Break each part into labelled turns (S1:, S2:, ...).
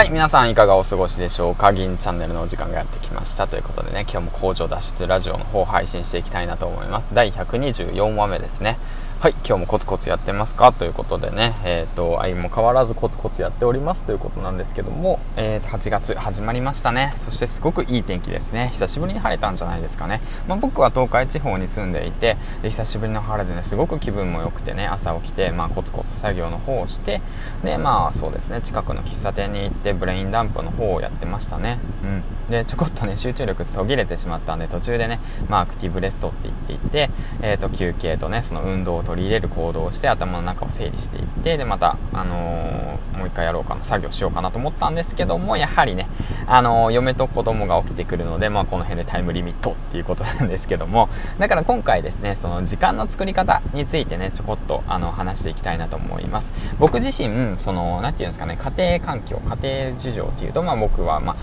S1: はい、皆さんいかがお過ごしでしょうか？銀チャンネルのお時間がやってきましたということでね、今日も工場脱出ラジオの方を配信していきたいなと思います。第124話目ですね。はい、今日もコツコツやってますか？ということでね、えっ、ー、と、相も変わらずコツコツやっておりますということなんですけども、えっ、ー、と、8月始まりましたね。そしてすごくいい天気ですね。久しぶりに晴れたんじゃないですかね。まあ、僕は東海地方に住んでいて、で久しぶりの晴れでね、すごく気分も良くてね、朝起きて、まあ、コツコツ作業の方をして、で、まあ、そうですね、近くの喫茶店に行って、ブレインダンプの方をやってましたね。うん。で、ちょこっとね、集中力途切れてしまったんで、途中でね、まあ、アクティブレストって言っていて、えっ、ー、と、休憩とね、その運動を取り入れる行動をして頭の中を整理していってでまた、あのー、もう一回やろうかな作業しようかなと思ったんですけどもやはりね、あのー、嫁と子供が起きてくるので、まあ、この辺でタイムリミットっていうことなんですけどもだから今回ですねその時間の作り方についてねちょこっとあの話していきたいなと思います。僕自身その何て言うんですかね家庭環境家庭事情っていうと、まあ、僕はまあ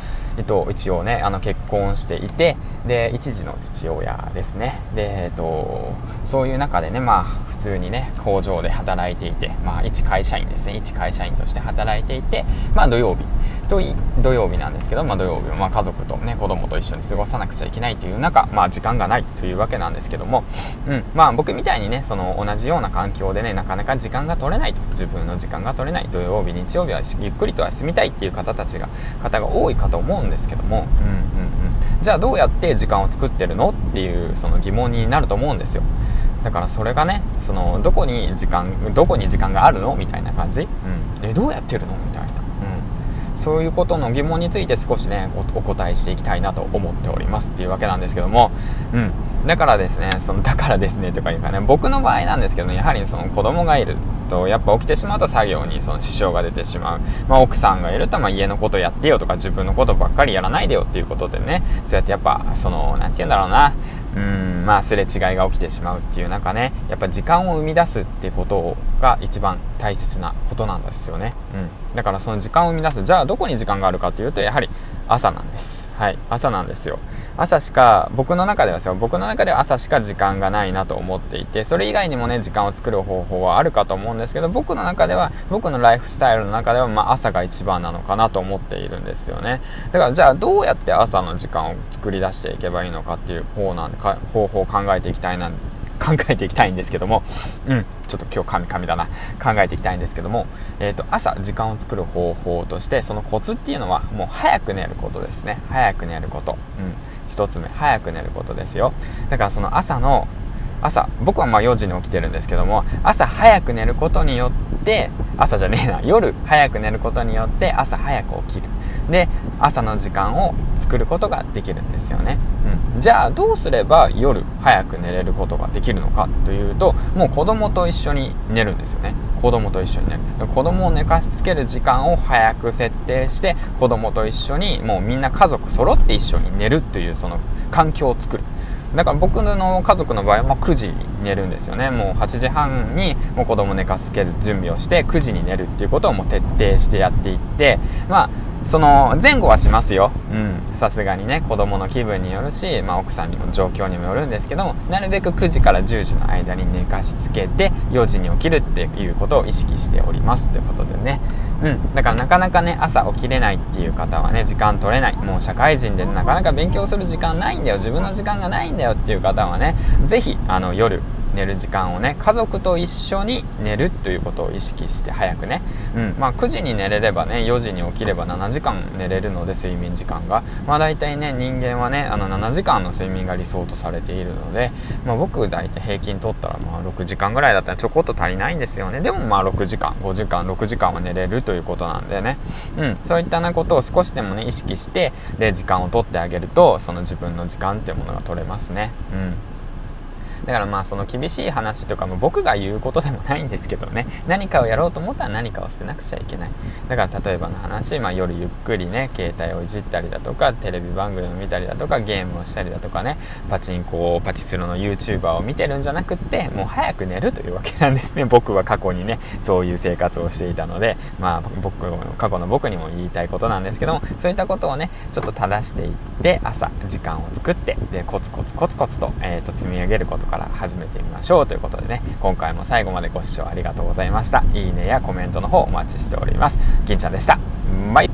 S1: と、一応ねあの結婚していてで一児の父親ですね。で、えっと、そういう中でねまあ普通にね工場で働いていてまあ一会社員ですね。一会社員として働いていてまあ土曜日と土曜日なんですけど、まあ、土曜日はま家族とね子供と一緒に過ごさなくちゃいけないという中まあ時間がないというわけなんですけども、うんまあ、僕みたいにねその同じような環境でねなかなか時間が取れないと自分の時間が取れない土曜日日曜日はゆっくりと休みたいっていう方たちが方が多いかと思うんですけども、うんうんうん、じゃあどうやって時間を作ってるのっていうその疑問になると思うんですよ。だからそれがねそのどこに時間どこに時間があるのみたいな感じ、うん、えどうやってるのみたいな。そういうことの疑問について少しねお答えしていきたいなと思っておりますっていうわけなんですけども、うん、だからですねそのだからですねとかいうかね僕の場合なんですけど、ね、やはりその子供がいる。とやっぱ起きてしまうと作業にその支障が出てしまう、まあ、奥さんがいるとまあ家のことやってよとか自分のことばっかりやらないでよっていうことでね。そうやってやっぱその何て言うんだろうな。うんまあすれ違いが起きてしまうっていう中ね。やっぱ時間を生み出すってことが一番大切なことなんですよね、うん、だからその時間を生み出す。じゃあどこに時間があるかというとやはり朝なんです。はい朝なんですよ。朝しか僕の中ではですよ僕の中では朝しか時間がないなと思っていてそれ以外にもね時間を作る方法はあるかと思うんですけど僕の中では僕のライフスタイルの中では、まあ、朝が一番なのかなと思っているんですよね。だからじゃあどうやって朝の時間を作り出していけばいいのかっていう方なんか方法を考えていきたいな考えていきたいんですけども、うん、ちょっと今日カミカミだな。考えていきたいんですけども、えーと、朝時間を作る方法としてそのコツっていうのはもう早く寝ることですね。早く寝ること、うん、1つ目早く寝ることですよ。だからその朝の朝僕はまあ4時に起きてるんですけども朝早く寝ることによって朝じゃねえな 夜早く寝ることによって朝早く起きる。で朝の時間を作ることができるんですよね、うん、じゃあどうすれば夜早く寝れることができるのかというともう子供と一緒に寝るんですよね。子供と一緒に寝る。子供を寝かしつける時間を早く設定して子供と一緒にもうみんな家族揃って一緒に寝るというその環境を作る。だから僕の家族の場合は9時に寝るんですよね。もう8時半にもう子供寝かすける準備をして9時に寝るっていうことをもう徹底してやっていってまあその前後はしますよ。さすがにね子供の気分によるし、まあ、奥さんにも状況にもよるんですけどもなるべく9時から10時の間に寝かしつけて4時に起きるっていうことを意識しておりますということでね。うん。だからなかなかね朝起きれないっていう方はね時間取れない。もう社会人でなかなか勉強する時間ないんだよ。自分の時間がないんだよっていう方はね是非夜寝る時間をね家族と一緒に寝るということを意識して早くね、うん。まあ、9時に寝れればね4時に起きれば7時間寝れるので睡眠時間が。まあ大体ね人間はねあの7時間の睡眠が理想とされているので、まあ、僕大体平均取ったらまあ6時間ぐらいだったらちょこっと足りないんですよね。でもまあ6時間5時間6時間は寝れるということなんでね、うん、そういったなことを少しでもね意識してで時間を取ってあげるとその自分の時間っていうものが取れますね。うん。だからまあその厳しい話とかも僕が言うことでもないんですけどね。何かをやろうと思ったら何かを捨てなくちゃいけない。だから例えばの話、まあ、夜ゆっくりね携帯をいじったりだとかテレビ番組を見たりだとかゲームをしたりだとかね。パチンコパチスロの YouTuber を見てるんじゃなくってもう早く寝るというわけなんですね。僕は過去にねそういう生活をしていたので。まあ僕過去の僕にも言いたいことなんですけども。そういったことをねちょっと正していって朝時間を作ってでコツコツコツコツと,、えー、と積み上げることからから始めてみましょうということでね今回も最後までご視聴ありがとうございました。いいねやコメントの方お待ちしております。銀ちゃんでした。バイ。